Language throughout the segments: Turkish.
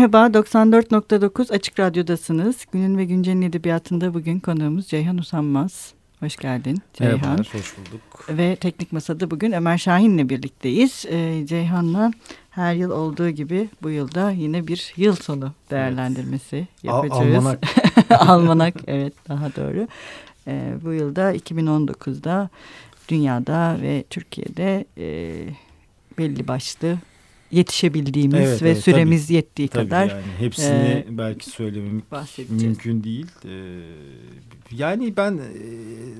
Merhaba, 94.9 Açık Radyo'dasınız. Günün ve Güncel'in edebiyatında bugün konuğumuz Ceyhan Usanmaz. Hoş geldin Ceyhan. Merhaba, hoş bulduk. Ve Teknik Masa'da bugün Ömer Şahin'le birlikteyiz. Ee, Ceyhan'la her yıl olduğu gibi bu yılda yine bir yıl sonu değerlendirmesi evet. yapacağız. Almanak. Almanak, evet daha doğru. Ee, bu yılda 2019'da dünyada ve Türkiye'de e, belli başlı yetişebildiğimiz evet, ve evet, süremiz tabii, yettiği tabii kadar. Yani hepsini e, belki söylememek mümkün değil. Ee, yani ben e,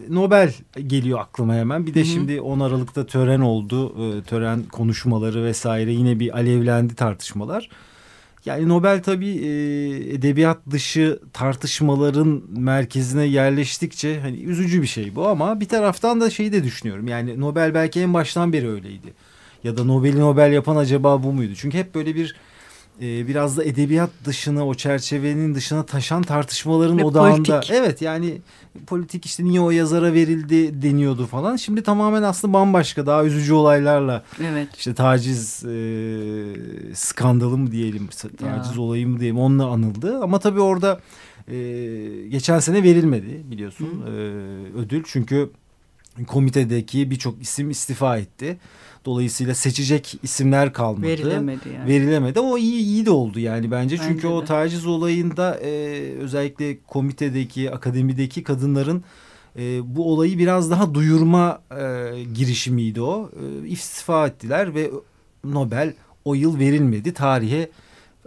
Nobel geliyor aklıma hemen. Bir de Hı -hı. şimdi 10 Aralık'ta tören oldu. E, tören konuşmaları vesaire yine bir alevlendi tartışmalar. Yani Nobel tabii e, edebiyat dışı tartışmaların merkezine yerleştikçe hani üzücü bir şey bu ama bir taraftan da şeyi de düşünüyorum. Yani Nobel belki en baştan beri öyleydi ya da Nobel'i Nobel yapan acaba bu muydu? Çünkü hep böyle bir e, biraz da edebiyat dışına o çerçevenin dışına taşan tartışmaların Ve odağında. Politik. Evet yani politik işte niye o yazara verildi deniyordu falan. Şimdi tamamen aslında bambaşka daha üzücü olaylarla evet. işte taciz e, skandalı mı diyelim taciz ya. olayı mı diyelim onunla anıldı. Ama tabii orada e, geçen sene verilmedi biliyorsun e, ödül. Çünkü komitedeki birçok isim istifa etti. Dolayısıyla seçecek isimler kalmadı. Verilemedi yani. Verilemedi. O iyi iyi de oldu yani bence. bence Çünkü de. o taciz olayında e, özellikle komitedeki, akademideki kadınların e, bu olayı biraz daha duyurma e, girişimiydi o. E, istifa ettiler ve Nobel o yıl verilmedi. Tarihe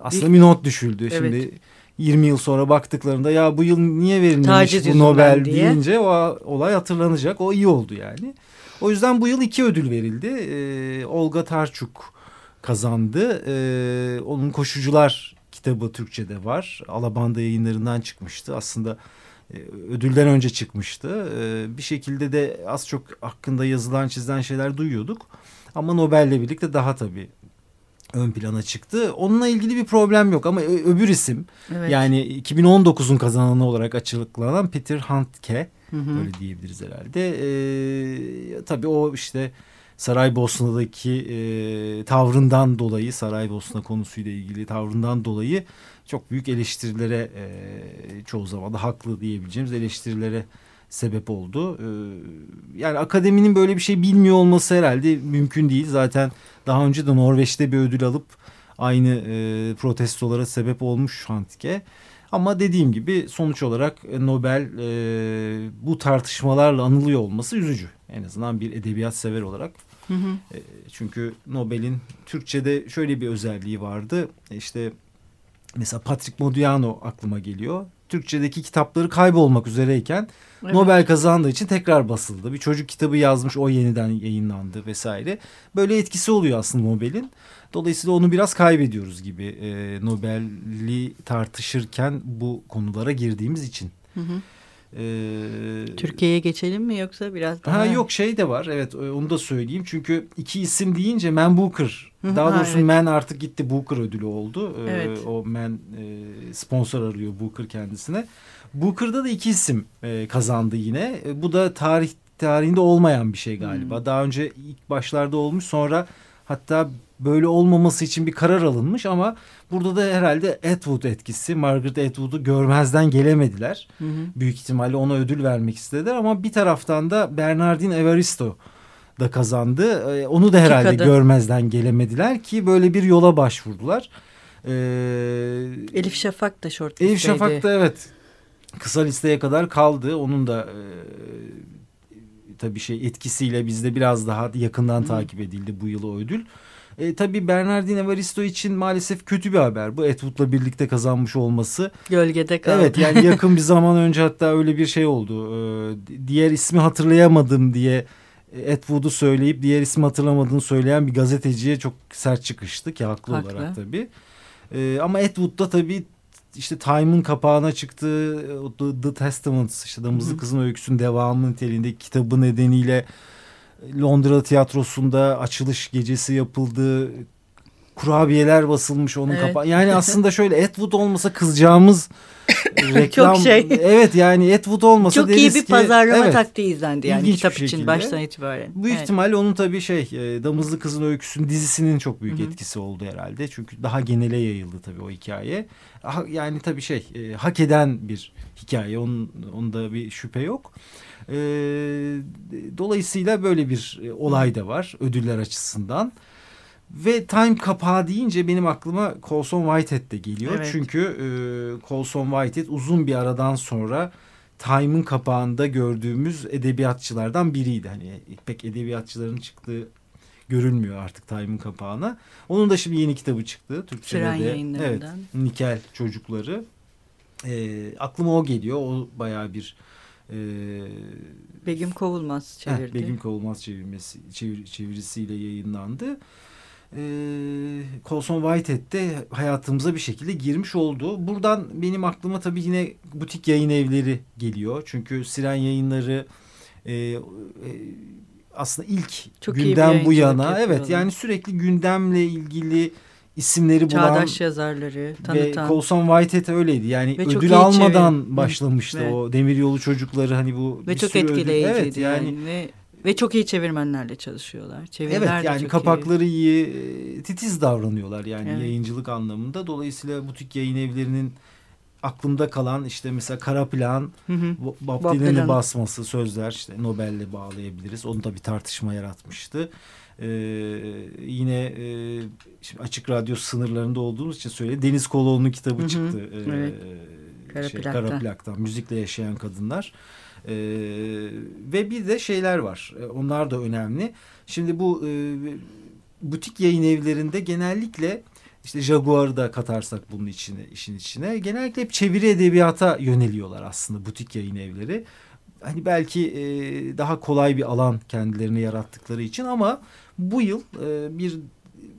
aslında bir not düşüldü. Evet. Şimdi 20 yıl sonra baktıklarında ya bu yıl niye verilmemiş bu Nobel diye. deyince o olay hatırlanacak. O iyi oldu yani. O yüzden bu yıl iki ödül verildi. Ee, Olga Tarçuk kazandı. Ee, onun Koşucular kitabı Türkçe'de var. Alabanda yayınlarından çıkmıştı. Aslında e, ödülden önce çıkmıştı. Ee, bir şekilde de az çok hakkında yazılan çizilen şeyler duyuyorduk. Ama Nobel'le birlikte daha tabii ön plana çıktı. Onunla ilgili bir problem yok ama öbür isim evet. yani 2019'un kazananı olarak açıklanan Peter Handke Hı hı. Öyle diyebiliriz herhalde. E, tabii o işte Saraybosna'daki e, tavrından dolayı Saraybosna konusuyla ilgili tavrından dolayı çok büyük eleştirilere e, çoğu zaman da haklı diyebileceğimiz eleştirilere sebep oldu. E, yani akademinin böyle bir şey bilmiyor olması herhalde mümkün değil. Zaten daha önce de Norveç'te bir ödül alıp aynı e, protestolara sebep olmuş Handke. Ama dediğim gibi sonuç olarak Nobel e, bu tartışmalarla anılıyor olması üzücü. En azından bir edebiyat sever olarak. Hı hı. E, çünkü Nobel'in Türkçe'de şöyle bir özelliği vardı. E, işte mesela Patrick Modiano aklıma geliyor. Türkçedeki kitapları kaybolmak üzereyken evet. Nobel kazandığı için tekrar basıldı. Bir çocuk kitabı yazmış o yeniden yayınlandı vesaire. Böyle etkisi oluyor aslında Nobel'in. Dolayısıyla onu biraz kaybediyoruz gibi e, Nobel'i tartışırken bu konulara girdiğimiz için. Hı hı. Ee, Türkiye'ye geçelim mi yoksa biraz daha? Ha yok şey de var evet e, onu da söyleyeyim. Çünkü iki isim deyince Man Booker. Daha doğrusu evet. Man artık gitti Booker ödülü oldu. Ee, evet. o Man e, sponsor arıyor Booker kendisine. Booker'da da iki isim e, kazandı yine. E, bu da tarih tarihinde olmayan bir şey galiba. Hmm. Daha önce ilk başlarda olmuş sonra hatta böyle olmaması için bir karar alınmış ama burada da herhalde Atwood etkisi. Margaret Atwood'u görmezden gelemediler. Hı hı. Büyük ihtimalle ona ödül vermek istediler ama bir taraftan da Bernardine Evaristo da kazandı. Ee, onu da herhalde görmezden gelemediler ki böyle bir yola başvurdular. Ee, Elif Şafak da short Elif Şafak da evet kısa listeye kadar kaldı. Onun da e, tabii şey etkisiyle bizde biraz daha yakından Hı. takip edildi bu yıl o ödül. E, tabii Bernardine Evaristo için maalesef kötü bir haber bu Atwood'la birlikte kazanmış olması. Gölgede kaldı. Evet yani yakın bir zaman önce hatta öyle bir şey oldu. Ee, diğer ismi hatırlayamadım diye Atwood'u söyleyip diğer ismi hatırlamadığını söyleyen bir gazeteciye çok sert çıkıştı ki haklı, haklı. olarak tabii. Ee, ama Atwood da tabii işte Time'ın kapağına çıktı The, The Testaments işte Damızlı Kızın Öyküsü'nün devamı niteliğinde kitabı nedeniyle Londra tiyatrosunda açılış gecesi yapıldı. Kurabiyeler basılmış onun evet. kapağı. Yani aslında şöyle Atwood olmasa kızacağımız reklam. Çok şey. Evet yani Atwood olmasa Çok iyi bir ki, pazarlama evet, taktiği izlendi yani kitap için baştan itibaren. Bu evet. ihtimalle onun tabii şey e, Damızlı Kızın Öyküsü'nün dizisinin çok büyük Hı -hı. etkisi oldu herhalde. Çünkü daha genele yayıldı tabii o hikaye. Yani tabii şey e, hak eden bir hikaye. Onun, onda bir şüphe yok. E, dolayısıyla böyle bir e, olay da var ödüller açısından. Ve Time kapağı deyince benim aklıma Colson Whitehead de geliyor. Evet. Çünkü e, Colson Whitehead uzun bir aradan sonra Time'ın kapağında gördüğümüz edebiyatçılardan biriydi. Hani pek edebiyatçıların çıktığı görülmüyor artık Time'ın kapağına. Onun da şimdi yeni kitabı çıktı. Türkçe'de de. Evet, Nikel Çocukları. E, aklıma o geliyor. O bayağı bir e, Begüm Kovulmaz çevirdi. Heh, Begüm Kovulmaz çevirmesi, çevir, çevirisiyle yayınlandı. Ee, Colson Whitehead de hayatımıza bir şekilde girmiş oldu. Buradan benim aklıma tabii yine butik yayın evleri geliyor. Çünkü Siren yayınları e, e, aslında ilk Çok günden bu yana evet yani sürekli gündemle ilgili isimleri bulan çağdaş yazarları tanıtan ve Colson Whitehead öyleydi. Yani ve ödül almadan çeviri. başlamıştı Hı. o Demiryolu çocukları hani bu ve çok etkileyiciydi evet, yani, yani ve ve çok iyi çevirmenlerle çalışıyorlar. Çeviriler evet yani kapakları iyi. iyi, titiz davranıyorlar yani evet. yayıncılık anlamında. Dolayısıyla butik yayın evlerinin aklımda kalan işte mesela kara plan. Bob Dylan'ın basması sözler işte Nobel'le bağlayabiliriz. Onu da bir tartışma yaratmıştı. Ee, yine e, şimdi açık radyo sınırlarında olduğumuz için söyle Deniz Koloğlu'nun kitabı hı hı. çıktı. Ee, evet. Kara, şey, plaktan. Kara plaktan. Müzikle yaşayan kadınlar. Ee, ve bir de şeyler var. Onlar da önemli. Şimdi bu e, butik yayın evlerinde genellikle işte Jaguar'ı da katarsak bunun içine işin içine genellikle hep çeviri edebiyata yöneliyorlar aslında butik yayın evleri. Hani belki e, daha kolay bir alan kendilerini yarattıkları için ama bu yıl e, bir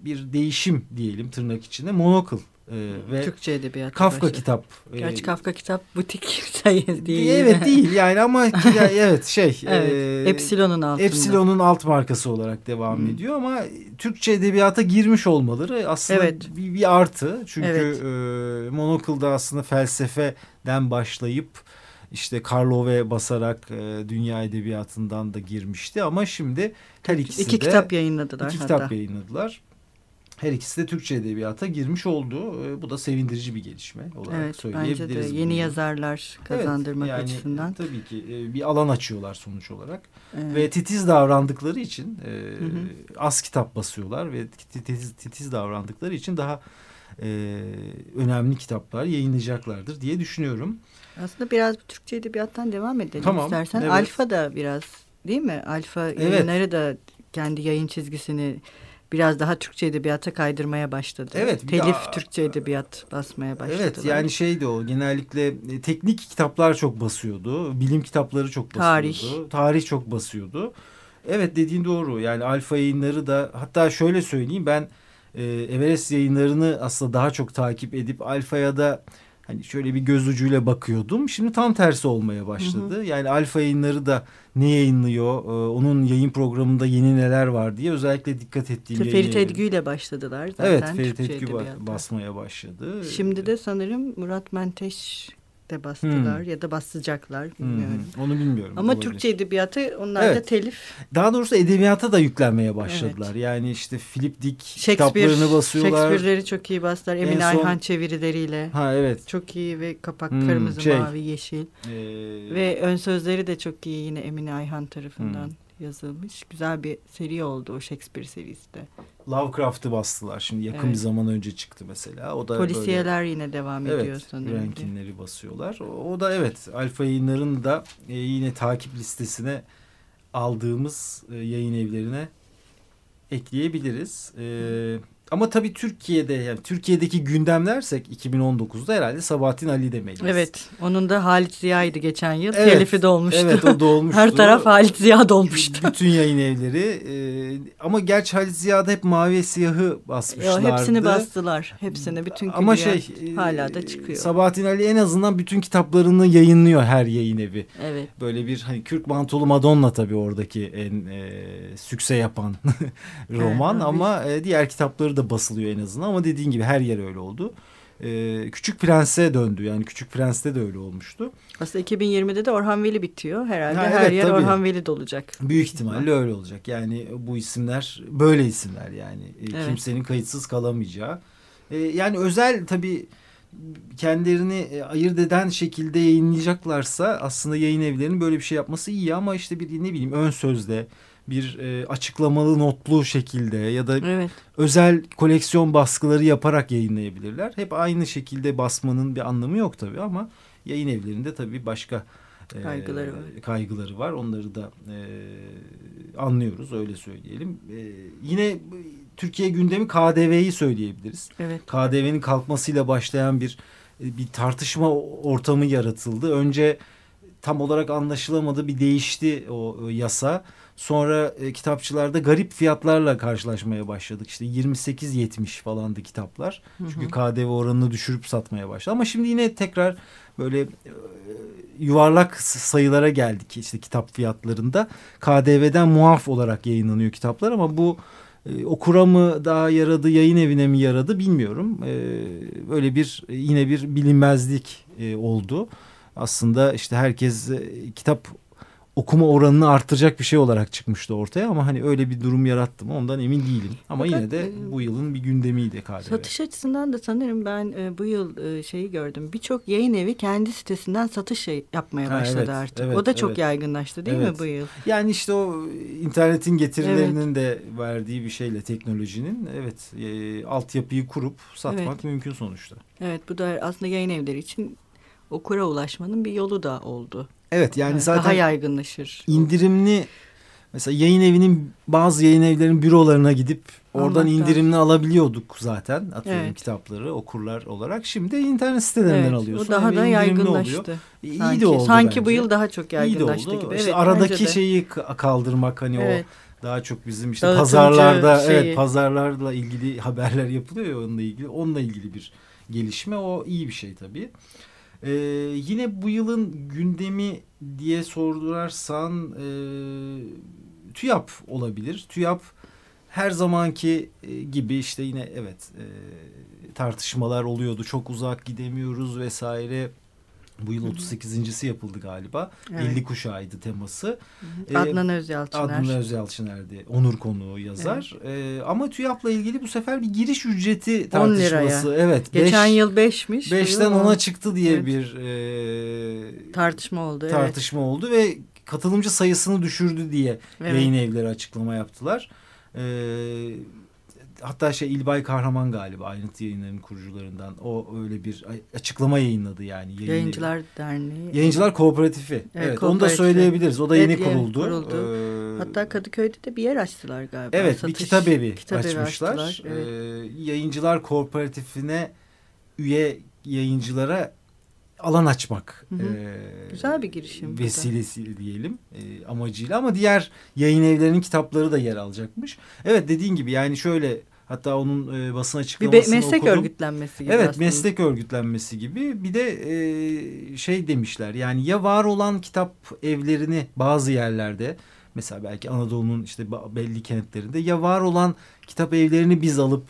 bir değişim diyelim tırnak içinde monokıl ee, ve Türkçe edebiyat. Kafka başladı. kitap. Gerçi e, Kafka kitap butik sayı değil. Evet değil yani ama evet şey. evet, e, Epsilon'un altında. Epsilon'un alt markası olarak devam hmm. ediyor ama Türkçe edebiyata girmiş olmaları aslında evet. bir, bir artı. Çünkü evet. e, Monokıl'da aslında felsefeden başlayıp işte Karlove basarak e, dünya edebiyatından da girmişti ama şimdi her ikisi iki de kitap yayınladılar. İki hatta. kitap yayınladılar. Her ikisi de Türkçe edebiyata girmiş oldu. E, bu da sevindirici bir gelişme olarak evet, söyleyebiliriz. Bence de yeni bunu. yazarlar kazandırmak evet, yani, açısından. Tabii ki e, bir alan açıyorlar sonuç olarak. Evet. Ve titiz davrandıkları için e, hı hı. az kitap basıyorlar ve titiz, titiz davrandıkları için daha e, önemli kitaplar yayınlayacaklardır diye düşünüyorum. Aslında biraz Türkçe edebiyattan devam edelim tamam, istersen. Evet. Alfa da biraz değil mi? Alfa evet. yayınları da kendi yayın çizgisini biraz daha Türkçe edebiyata kaydırmaya başladı. Evet. Telif ya, Türkçe edebiyat basmaya başladı. Evet yani şeydi o genellikle e, teknik kitaplar çok basıyordu. Bilim kitapları çok basıyordu. Tarih. Tarih çok basıyordu. Evet dediğin doğru yani alfa yayınları da hatta şöyle söyleyeyim ben e, Everest yayınlarını aslında daha çok takip edip alfaya da hani şöyle bir göz ucuyla bakıyordum. Şimdi tam tersi olmaya başladı. Hı hı. Yani alfa yayınları da ne yayınlıyor, e, onun yayın programında yeni neler var diye özellikle dikkat ettiğim işte Ferit Edgü ile başladılar zaten. Evet Ferit Edgü basmaya başladı. Şimdi de sanırım Murat Menteş de bastılar hmm. ya da basacaklar bilmiyorum. Hmm. Onu bilmiyorum. Ama olabilir. Türkçe edebiyatı onlar evet. da telif. Daha doğrusu edebiyata da yüklenmeye başladılar. Evet. Yani işte Philip Dick kitaplarını basıyorlar. Shakespeare'leri çok iyi bastılar. Emin son... Ayhan çevirileriyle. Ha evet. Çok iyi ve kapak hmm, kırmızı, şey, mavi, yeşil. Ee... Ve ön sözleri de çok iyi yine Emin Ayhan tarafından. Hmm yazılmış. Güzel bir seri oldu o Shakespeare serisi de. Lovecraft'ı bastılar. Şimdi yakın evet. bir zaman önce çıktı mesela. O da Polisiyeler böyle, yine devam evet, ediyor sanırım. Rankinleri basıyorlar. O, o da evet Alfa yayınların da e, yine takip listesine aldığımız e, yayın evlerine ekleyebiliriz. E, ama tabii Türkiye'de yani Türkiye'deki gündem dersek 2019'da herhalde Sabahattin Ali demeliyiz. Evet. Onun da Halit Ziya'ydı geçen yıl. Evet, Telifi dolmuştu. Evet o dolmuştu. Her taraf Halit Ziya dolmuştu. Bütün yayın evleri. E, ama gerçi Halit Ziya'da hep mavi ve siyahı basmışlardı. Yo, hepsini bastılar. Hepsini bütün Ama şey hala da çıkıyor. Sabahattin Ali en azından bütün kitaplarını yayınlıyor her yayın evi. Evet. Böyle bir hani Kürk Mantolu Madonna tabii oradaki en e, sükse yapan roman evet, ama e, diğer kitapları da basılıyor en azından ama dediğin gibi her yer öyle oldu. Ee, Küçük Prens'e döndü yani Küçük Prens'te de öyle olmuştu. Aslında 2020'de de Orhan Veli bitiyor. Herhalde ha, evet, her yer tabii. Orhan Veli olacak. Büyük ihtimalle öyle olacak. Yani bu isimler böyle isimler yani. Ee, evet. Kimsenin kayıtsız kalamayacağı. Ee, yani özel tabii kendilerini e, ayırt eden şekilde yayınlayacaklarsa aslında yayın evlerinin böyle bir şey yapması iyi ama işte bir ne bileyim ön sözde bir e, açıklamalı notlu şekilde ya da evet. özel koleksiyon baskıları yaparak yayınlayabilirler. Hep aynı şekilde basmanın bir anlamı yok tabii ama yayın evlerinde tabii başka e, kaygıları var. Kaygıları var. Onları da e, anlıyoruz öyle söyleyelim. E, yine Türkiye gündemi KDV'yi söyleyebiliriz. Evet. KDV'nin kalkmasıyla başlayan bir e, bir tartışma ortamı yaratıldı. Önce tam olarak anlaşılamadı bir değişti o, o yasa. Sonra e, kitapçılarda garip fiyatlarla karşılaşmaya başladık. İşte 28-70 falandı kitaplar. Hı hı. Çünkü KDV oranını düşürüp satmaya başladı. Ama şimdi yine tekrar böyle e, yuvarlak sayılara geldik. İşte kitap fiyatlarında KDV'den muaf olarak yayınlanıyor kitaplar ama bu e, okura mı daha yaradı, yayın evine mi yaradı bilmiyorum. E, böyle bir yine bir bilinmezlik e, oldu. Aslında işte herkes e, kitap okuma oranını arttıracak bir şey olarak çıkmıştı ortaya ama hani öyle bir durum yarattı mı ondan emin değilim. Ama Fakat, yine de e, bu yılın bir gündemiydi KDV. Satış açısından da sanırım ben e, bu yıl e, şeyi gördüm. Birçok yayın evi kendi sitesinden satış şey yapmaya başladı ha, evet, artık. Evet, o da çok evet. yaygınlaştı değil evet. mi bu yıl? Yani işte o internetin getirilerinin evet. de verdiği bir şeyle teknolojinin evet e, altyapıyı kurup satmak evet. mümkün sonuçta. Evet bu da aslında yayın evleri için okura ulaşmanın bir yolu da oldu. Evet yani zaten daha yaygınlaşır. İndirimli mesela yayın evinin bazı yayın evlerinin bürolarına gidip oradan Anlattım. indirimli alabiliyorduk zaten atıyorum evet. kitapları okurlar olarak. Şimdi internet sitelerinden evet, alıyorsun. O daha da yaygınlaştı. İyi sanki, de oldu Sanki bence. bu yıl daha çok yaygınlaştı İyi gibi. İşte evet, aradaki şeyi kaldırmak hani evet. o daha çok bizim işte Dağıtıcı pazarlarda şeyi. evet pazarlarla ilgili haberler yapılıyor ya onunla ilgili onunla ilgili bir gelişme o iyi bir şey tabii. Ee, yine bu yılın gündemi diye sordularsan e, TÜYAP olabilir. TÜYAP her zamanki e, gibi işte yine evet e, tartışmalar oluyordu. Çok uzak gidemiyoruz vesaire. Bu yıl 38.si yapıldı galiba. Evet. 50 kuşağıydı teması. Hı hı. Adnan Özyalçıner. Adnan Özyalçıner'di. Onur konuğu yazar. Evet. Ee, ama TÜYAP'la ilgili bu sefer bir giriş ücreti tartışması. 10 liraya. Evet. Geçen beş, yıl 5'miş. 5'ten 10'a çıktı diye evet. bir e, tartışma oldu. Tartışma evet. oldu ve katılımcı sayısını düşürdü diye evet. yayın evleri açıklama yaptılar. Ee, hatta şey İlbay Kahraman galiba ayrıntı yayınlarının kurucularından o öyle bir açıklama yayınladı yani. Yayın Yayıncılar Derneği. Yayıncılar Kooperatifi. Evet, evet onu da söyleyebiliriz. O da evet, yeni kuruldu. kuruldu. Ee, hatta Kadıköy'de de bir yer açtılar galiba. Evet Satış, bir kitap evi kitap açmışlar. Evi açtılar, evet. ee, yayıncılar Kooperatifine üye yayıncılara alan açmak hı hı. E, güzel bir girişim vesilesi diyelim e, amacıyla ama diğer yayın evlerinin kitapları da yer alacakmış. Evet dediğin gibi yani şöyle hatta onun e, basın açıklamasını bir meslek okudum. örgütlenmesi gibi Evet aslında. meslek örgütlenmesi gibi bir de e, şey demişler yani ya var olan kitap evlerini bazı yerlerde mesela belki Anadolu'nun işte belli kentlerinde ya var olan kitap evlerini biz alıp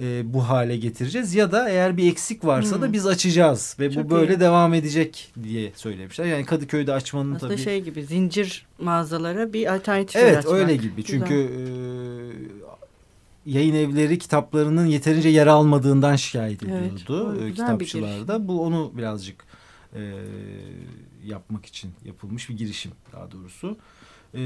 e, bu hale getireceğiz ya da eğer bir eksik varsa hmm. da biz açacağız ve Çok bu böyle iyi. devam edecek diye söylemişler. Yani Kadıköy'de açmanın Aslında tabii. şey gibi zincir mağazalara bir alternatif evet. Evet öyle gibi çünkü e, yayın evleri kitaplarının yeterince yer almadığından şikayet ediyordu evet, kitapçılarda. Bu onu birazcık e, yapmak için yapılmış bir girişim daha doğrusu. E,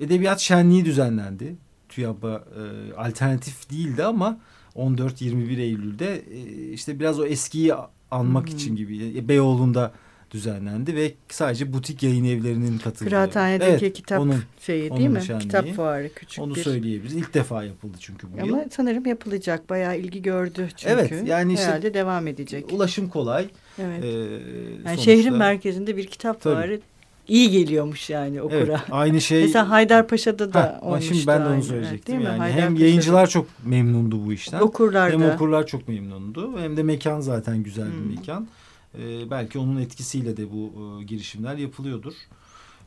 edebiyat şenliği düzenlendi TÜYAP'a e, alternatif değildi ama 14-21 Eylül'de e, işte biraz o eskiyi anmak hmm. için gibi. Beyoğlu'nda düzenlendi ve sadece butik yayın evlerinin katıldığı. Kıraathanedeki evet, kitap onun, şeyi değil mi? Şenliği. Kitap fuarı küçük Onu bir. söyleyebiliriz. İlk defa yapıldı çünkü bu Ama yıl. Ama sanırım yapılacak. Bayağı ilgi gördü çünkü. Evet yani Herhalde devam edecek. Ulaşım kolay. Evet. Ee, yani sonuçta... şehrin merkezinde bir kitap Tabii. fuarı iyi geliyormuş yani okura. Evet, aynı şey. Mesela Haydarpaşa'da da ha, olmuştu. Şimdi ben de onu söyleyecektim. Evet, yani hem yayıncılar çok memnundu bu işten. Okurlar hem okurlar çok memnundu. Hem de mekan zaten güzel hmm. bir mekan. Ee, belki onun etkisiyle de bu e, girişimler yapılıyordur.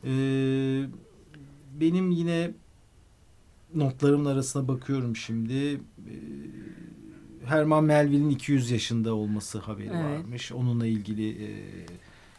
Ee, benim yine notlarımın arasına bakıyorum şimdi. Ee, Herman Melville'in 200 yaşında olması haberi evet. varmış. Onunla ilgili e,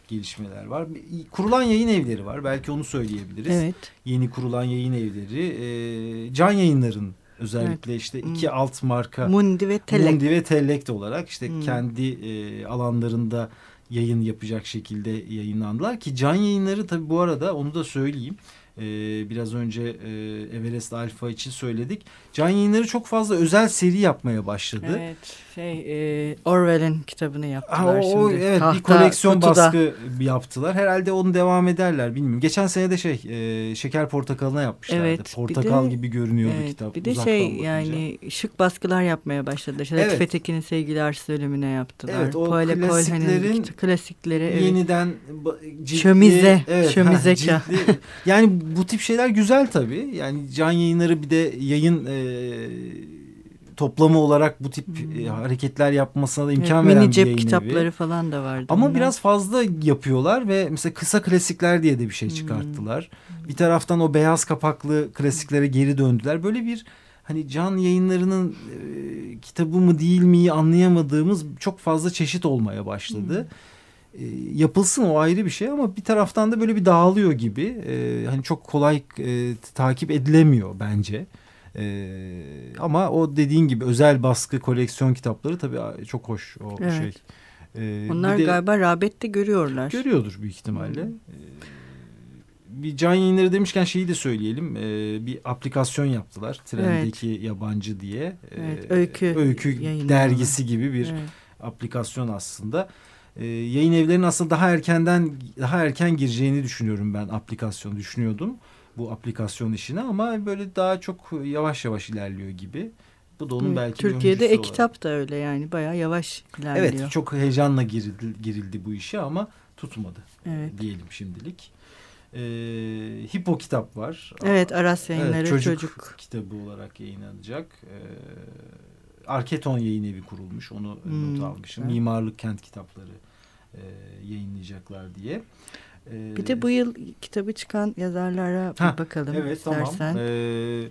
gelişmeler var. Kurulan yayın evleri var. Belki onu söyleyebiliriz. Evet. Yeni kurulan yayın evleri. E, can yayınların özellikle evet. işte iki hmm. alt marka Mundi ve Tellekt. Mundi ve Tellekt olarak işte hmm. kendi e, alanlarında yayın yapacak şekilde yayınlandılar ki can yayınları tabii bu arada onu da söyleyeyim. Ee, biraz önce e, Everest Alfa için söyledik. Can yayınları çok fazla özel seri yapmaya başladı. Evet şey e, Orwell'in kitabını yaptılar ha, o, şimdi. Evet Tahta, bir koleksiyon kutuda. baskı yaptılar. Herhalde onu devam ederler bilmiyorum. Geçen sene de şey e, Şeker Portakalı'na yapmışlardı. Evet, Portakal de, gibi görünüyordu evet, kitap. Bir de şey bakınca. yani şık baskılar yapmaya başladılar. İşte evet. Latif Etekin'in Sevgili bölümüne yaptılar. Evet o Paul klasiklerin klasikleri yeniden ciltli, şömize, evet, şömizeka. Ha, ciltli. yani bu tip şeyler güzel tabii. Yani can yayınları bir de yayın e, toplamı olarak bu tip hmm. e, hareketler yapmasına da imkan evet, veren mini cep bir kitapları evi. falan da vardı. Ama onlar. biraz fazla yapıyorlar ve mesela kısa klasikler diye de bir şey hmm. çıkarttılar. Hmm. Bir taraftan o beyaz kapaklı klasiklere geri döndüler. Böyle bir hani can yayınlarının e, kitabı mı değil mi anlayamadığımız çok fazla çeşit olmaya başladı. Hmm. E, yapılsın o ayrı bir şey ama bir taraftan da böyle bir dağılıyor gibi. E, hani çok kolay e, takip edilemiyor bence. Ee, ama o dediğin gibi özel baskı koleksiyon kitapları tabii çok hoş o evet. şey. Ee, Onlar de, galiba rağbette görüyorlar. Görüyordur büyük ihtimalle. Hmm. Ee, bir can yayınları demişken şeyi de söyleyelim. Ee, bir aplikasyon yaptılar. Trendeki evet. yabancı diye. Ee, evet, öykü. Öykü dergisi gibi bir evet. aplikasyon aslında. Ee, yayın evlerinin aslında daha erkenden daha erken gireceğini düşünüyorum ben aplikasyonu düşünüyordum bu aplikasyon işine ama böyle daha çok yavaş yavaş ilerliyor gibi. Bu da onun evet, belki Türkiye'de e-kitap da öyle yani bayağı yavaş ilerliyor. Evet çok heyecanla girildi, girildi bu işe ama tutmadı evet. diyelim şimdilik. Ee, Hipo kitap var. Evet Aras yayınları evet, çocuk, çocuk kitabı olarak yayınlanacak. Ee, Arketon yayın evi kurulmuş onu hmm, not almışım. Evet. Mimarlık kent kitapları e, yayınlayacaklar diye. Ee, bir de bu yıl kitabı çıkan yazarlara ha, bakalım evet, istersen. Tamam. Ee,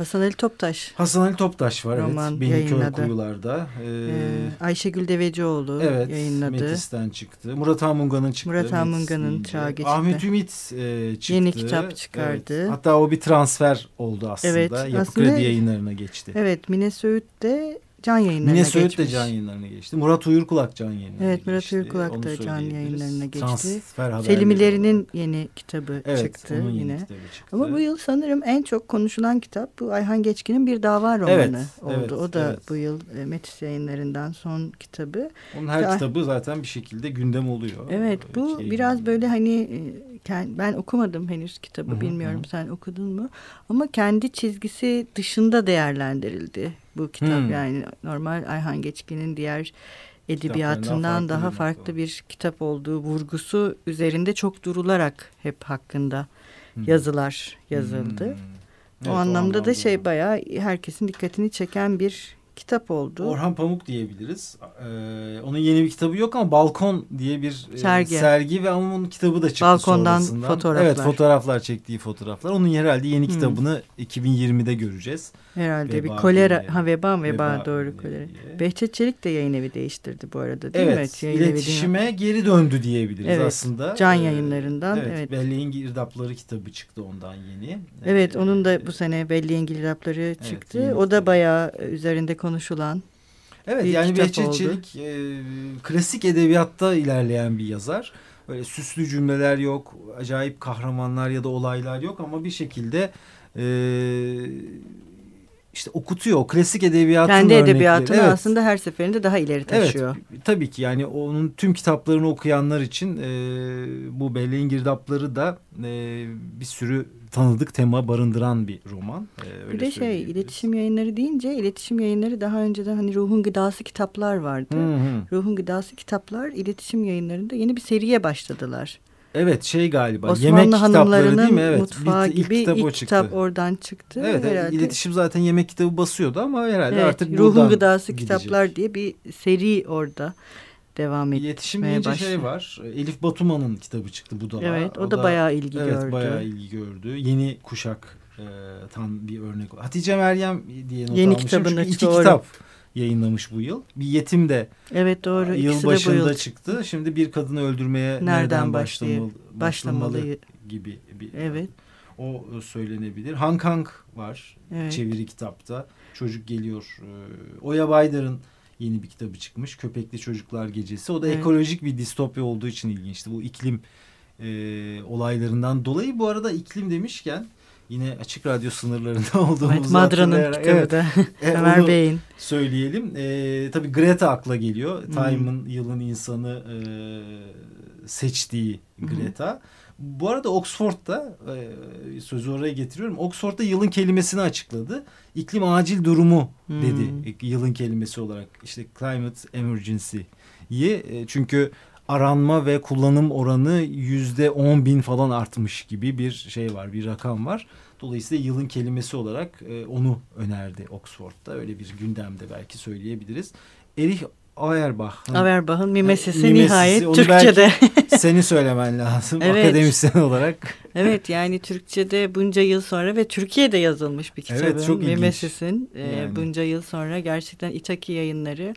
Hasan Ali Toptaş. Hasan Ali Toptaş var Roman evet. Benim Kuyular'da. Ee, ee, Ayşegül Devecioğlu evet, yayınladı. Metis'ten çıktı. Murat Hamunga'nın çıktı. Murat Hamunga'nın Çağ Geçidi. Ahmet Ümit e, çıktı. Yeni kitap çıkardı. Evet. Hatta o bir transfer oldu aslında. Evet, Yapı aslında, Kredi yayınlarına geçti. Evet Mine Söğüt de can yayınlarına Mine Söğüt de can yayınlarına geçti. Murat Uyurkulak can yayınlarına evet, geçti. Evet Murat Uyurkulak da can yayınlarına geçti. Selimilerinin yeni kitabı evet, çıktı onun yine. Kitabı çıktı. Ama bu yıl sanırım en çok konuşulan kitap bu Ayhan Geçkin'in Bir Dava romanı evet, oldu. Evet, o da evet. bu yıl e, Metis yayınlarından son kitabı. Onun her işte, kitabı zaten bir şekilde gündem oluyor. Evet bu Ki, biraz böyle hani e, ben okumadım henüz kitabı hı-hı, bilmiyorum sen okudun mu? Ama kendi çizgisi dışında değerlendirildi bu kitap hmm. yani normal Ayhan Geçkin'in diğer edebiyatından daha farklı, daha farklı bir kitap olduğu vurgusu üzerinde çok durularak hep hakkında hmm. yazılar yazıldı. Hmm. Evet, o, anlamda o anlamda da şey bayağı herkesin dikkatini çeken bir kitap oldu. Orhan Pamuk diyebiliriz. Ee, onun yeni bir kitabı yok ama Balkon diye bir e, sergi, sergi ve ama onun kitabı da çıktı Balkondan sonrasından. fotoğraflar. Evet fotoğraflar çektiği fotoğraflar. Onun herhalde yeni hmm. kitabını 2020'de göreceğiz. Herhalde veba bir kolera, diye, ha veba, veba, veba doğru kolera. Diye. Behçet Çelik de yayın evi değiştirdi bu arada değil evet, mi? Evet iletişime geri döndü diyebiliriz evet, aslında. Can ee, yayınlarından. Evet, evet. Belleğin Girdapları kitabı çıktı ondan yeni. Evet ee, onun da bu sene Belleğin Girdapları çıktı. Evet, o da bayağı üzerinde konuşulan Evet bir yani Behçet Çelik e, klasik edebiyatta ilerleyen bir yazar. Böyle süslü cümleler yok, acayip kahramanlar ya da olaylar yok ama bir şekilde e, işte okutuyor. O klasik edebiyatın Kendi edebiyatını evet. aslında her seferinde daha ileri taşıyor. Evet tabii ki yani onun tüm kitaplarını okuyanlar için e, bu Belleğin Girdapları da e, bir sürü tanıdık tema barındıran bir roman. E, öyle bir de şey iletişim yayınları deyince iletişim yayınları daha önceden hani ruhun gıdası kitaplar vardı. Hı hı. Ruhun gıdası kitaplar iletişim yayınlarında yeni bir seriye başladılar. Evet şey galiba Osmanlı yemek kitapları değil mi? Evet. mutfağı bir, gibi ilk, kitap, o kitap çıktı. oradan çıktı. Evet herhalde. iletişim zaten yemek kitabı basıyordu ama herhalde Evet, artık Ruhun Gıdası gidecek. kitaplar diye bir seri orada devam etmeye İletişim deyince başladı. şey var. Elif Batuman'ın kitabı çıktı bu da. Evet o, da, bayağı ilgi evet, gördü. bayağı ilgi gördü. Yeni kuşak e, tam bir örnek. Hatice Meryem diye not Yeni almışım. kitabını Çünkü iki doğru. kitap yayınlamış bu yıl. Bir yetim de Evet doğru. yıl İkisi de bu başında yıl çıktı. Şimdi bir kadını öldürmeye Nereden nereden, başlamalı, başlamalı? gibi bir Evet. o söylenebilir. Hank Hank var Evet. çeviri kitapta. Çocuk geliyor. Ee, Oya Baydar'ın yeni bir kitabı çıkmış. Köpekli Çocuklar Gecesi. O da Evet. ekolojik bir distopya olduğu için ilginçti. Bu iklim e, olaylarından dolayı. Bu arada iklim demişken yine açık radyo sınırlarında olduğumuzu Evet, Madra'nın kitabı Evet, da e, Ömer Bey'in. söyleyelim. E, tabii Greta akla geliyor. Hmm. Time'ın yılın insanı e, seçtiği Greta. Bu arada Oxford'da e, sözü oraya getiriyorum. Oxford'da yılın kelimesini açıkladı. İklim acil durumu Hmm. dedi yılın kelimesi olarak. İşte climate emergency'yi e, çünkü aranma ve kullanım oranı yüzde on bin falan artmış gibi bir şey var, bir rakam var. Dolayısıyla yılın kelimesi olarak e, onu önerdi Oxford'da. Öyle bir gündemde belki söyleyebiliriz. Erich Auerbach. Averbach'ın mimesisi Mimesisi, nihayet onu Türkçe'de. Seni söylemen lazım Evet. akademisyen olarak. evet yani Türkçe'de bunca yıl sonra ve Türkiye'de yazılmış bir kitabın. Evet, çok ilginç. Mimesis'in e, Yani. bunca yıl sonra gerçekten İtaki yayınları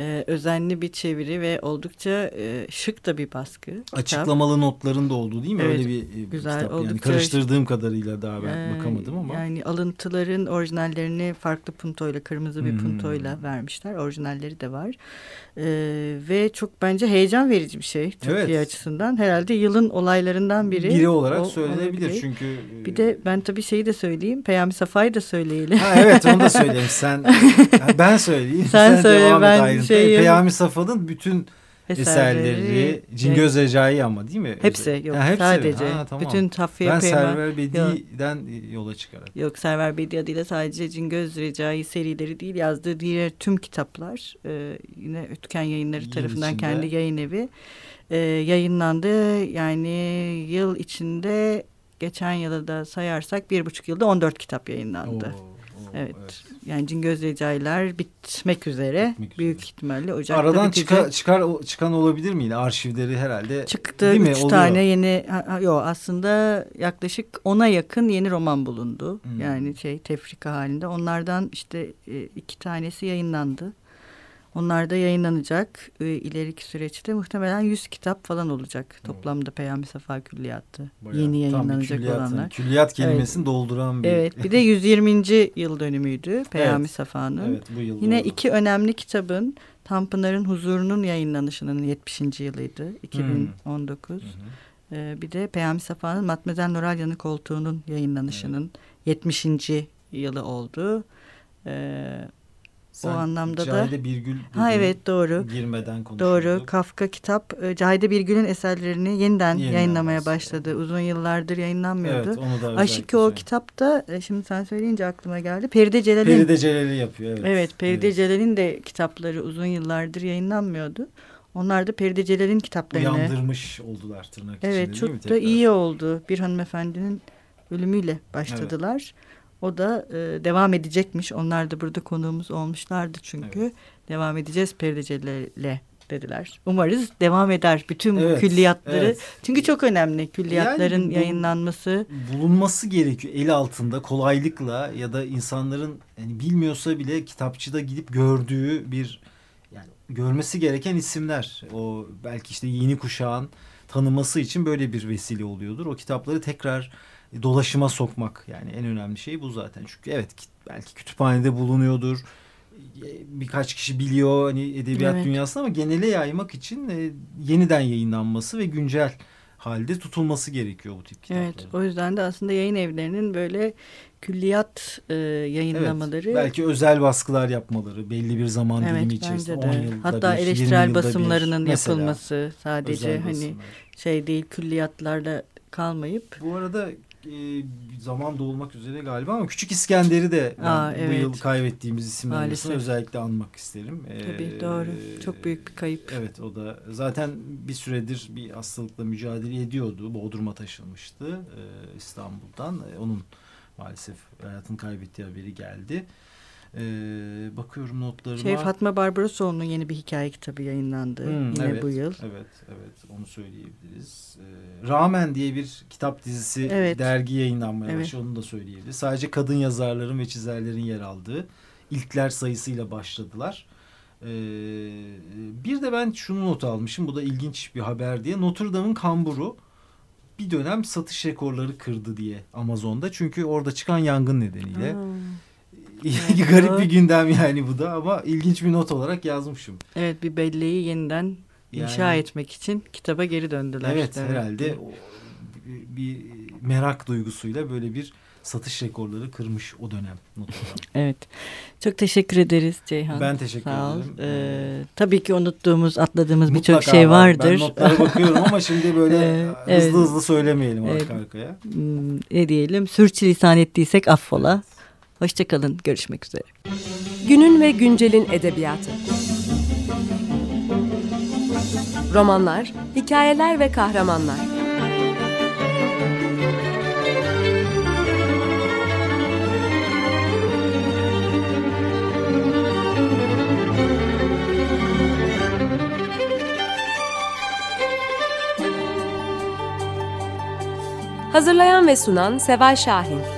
e, özenli bir çeviri ve oldukça e, şık da bir baskı. kitap. Açıklamalı notların da olduğu değil mi? Evet, Öyle bir e, güzel, kitap. Yani karıştırdığım kadarıyla daha ben Ee, bakamadım ama. Yani alıntıların orijinallerini farklı puntoyla, kırmızı bir Hmm. puntoyla vermişler. Orijinalleri de var. Ee, ve çok bence heyecan verici bir şey Türkiye Evet. açısından. Herhalde yılın olaylarından biri. biri olarak o- söylenebilir olabilir. çünkü. e, Bir de ben tabii şeyi de söyleyeyim. Peyami Safa'yı da söyleyelim. Ha, evet onu da söyleyeyim. Sen ben söyleyeyim. Sen söyle, devam et ben. Şeyim. Peyami Safa'nın bütün eserleri, Cingöz Recai ama değil mi? Hepsi yok Ha, hepsi mi? sadece. Ha, tamam. Bütün Tafiye ben Peyami. Server Bedi'den yola çıkarak. Yok Server Bedi adıyla sadece Cingöz Recai serileri değil yazdığı diğer tüm kitaplar e, yine Ötken Yayınları Yıl tarafından içinde. kendi yayın evi e, yayınlandı. Yani yıl içinde geçen yılı da sayarsak bir buçuk yılda 14 kitap yayınlandı. Oo, oo, evet. Yani Cingöz Recai'ler bitmek üzere. Bitmek Büyük üzere. ihtimalle Ocak'ta Aradan bitecek. çıkar, çıkar çıkan olabilir miydi? Arşivleri herhalde. Çıktı Değil mi? üç Oluyor. tane yeni ha, ha, yo aslında yaklaşık ona yakın yeni roman bulundu. Hmm. Yani şey tefrika halinde. Onlardan işte e, iki tanesi yayınlandı. Onlar da yayınlanacak. E, ileriki süreçte muhtemelen 100 kitap falan olacak. Toplamda Peyami Safa Külliyattı. Bayağı yeni yayınlanacak külliyat, olanlar. yani Külliyat kelimesini dolduran bir. Evet bir de 120. yıl dönümüydü Peyami Evet. Safa'nın. Evet bu yıl. Yine doğru. iki önemli kitabın Tanpınar'ın Huzurunun yayınlanışının 70. yılıydı. 2019. Hı hı. Ee, bir de Peyami Safa'nın Matmazel Noralya'nın koltuğunun yayınlanışının 70. yılı oldu. Ee, Sen anlamda da- Cahide Birgül ha evet doğru. Girmeden konuşuyorduk. Doğru. Kafka kitap e, Cahide Birgül'ün eserlerini yeniden yayınlamaya başladı. Uzun yıllardır yayınlanmıyordu. Evet onu da Aşık o kitap da e, şimdi sen söyleyince aklıma geldi. Feride Celal'in Feride Celal'i yapıyor. Evet. Evet, Peride Evet. Celal'in de kitapları uzun yıllardır yayınlanmıyordu. Onlar da Peride Celal'in kitaplarını. Uyandırmış oldular tırnak içinde Evet, çok da iyi oldu. Bir hanımefendinin ölümüyle başladılar. O da e, devam edecekmiş. Onlar da burada konuğumuz olmuşlardı çünkü. Evet. Devam edeceğiz Peride Celal'le dediler. Umarız devam eder bütün Evet, külliyatları. evet. Çünkü çok önemli külliyatların Yani bu- yayınlanması. bulunması gerekiyor el altında kolaylıkla ya da insanların yani bilmiyorsa bile kitapçıda gidip gördüğü bir yani görmesi gereken isimler. O belki işte yeni kuşağın tanıması için böyle bir vesile oluyordur. O kitapları tekrar dolaşıma sokmak yani en önemli şey bu zaten. Çünkü evet ki- belki kütüphanede bulunuyordur. Birkaç kişi biliyor hani edebiyat Evet. dünyasında ama genele yaymak için e, yeniden yayınlanması ve güncel halde tutulması gerekiyor bu tip kitapların. Evet o yüzden de aslında yayın evlerinin böyle külliyat e, yayınlamaları. Evet, belki özel baskılar yapmaları belli bir zaman evet, dilimi içerisinde. De. 10 yılda Hatta bir, eleştirel 20 basımlarının bir, mesela, yapılması sadece hani basımlar. şey değil külliyatlarla kalmayıp. Bu arada e, zaman dolmak üzere galiba ama Küçük İskender'i de ben Aa, bu evet. yıl kaybettiğimiz isimler arasında özellikle anmak isterim. Tabii Ee, doğru. Çok büyük bir kayıp. Evet o da zaten bir süredir bir hastalıkla mücadele ediyordu. Bodrum'a taşınmıştı e, İstanbul'dan. E, onun maalesef hayatını kaybettiği haberi geldi. E, bakıyorum notlarıma. Şey Fatma Barbarosoğlu'nun yeni bir hikaye kitabı yayınlandı Hmm, yine evet, bu yıl. Evet, evet onu söyleyebiliriz. Ee, Ramen diye bir kitap dizisi Evet. dergi yayınlanmaya Evet. başladı. Onu da söyleyebiliriz. Sadece kadın yazarların ve çizerlerin yer aldığı ilkler sayısıyla başladılar. Ee, bir de ben şunu not almışım. Bu da ilginç bir haber diye. Notre Dame'ın kamburu bir dönem satış rekorları kırdı diye Amazon'da. Çünkü orada çıkan yangın nedeniyle. Aa, Garip bir gündem yani bu da ama ilginç bir not olarak yazmışım. Evet bir belleği yeniden inşa Yani- etmek için kitaba geri döndüler. Evet Demek herhalde o, bir, merak duygusuyla böyle bir satış rekorları kırmış o dönem Dame. Evet. Çok teşekkür ederiz Ceyhan. Ben teşekkür Sağ ol. ederim. Ee, tabii ki unuttuğumuz, atladığımız birçok şey var. vardır. Ben notlara bakıyorum ama şimdi böyle Ee, hızlı evet. hızlı söylemeyelim Evet. arka arkaya. Hmm, ne diyelim? Sürçülisan ettiysek affola. Hoşçakalın. Görüşmek üzere. Günün ve güncelin edebiyatı. Romanlar, hikayeler ve kahramanlar. Hazırlayan ve sunan Seval Şahin.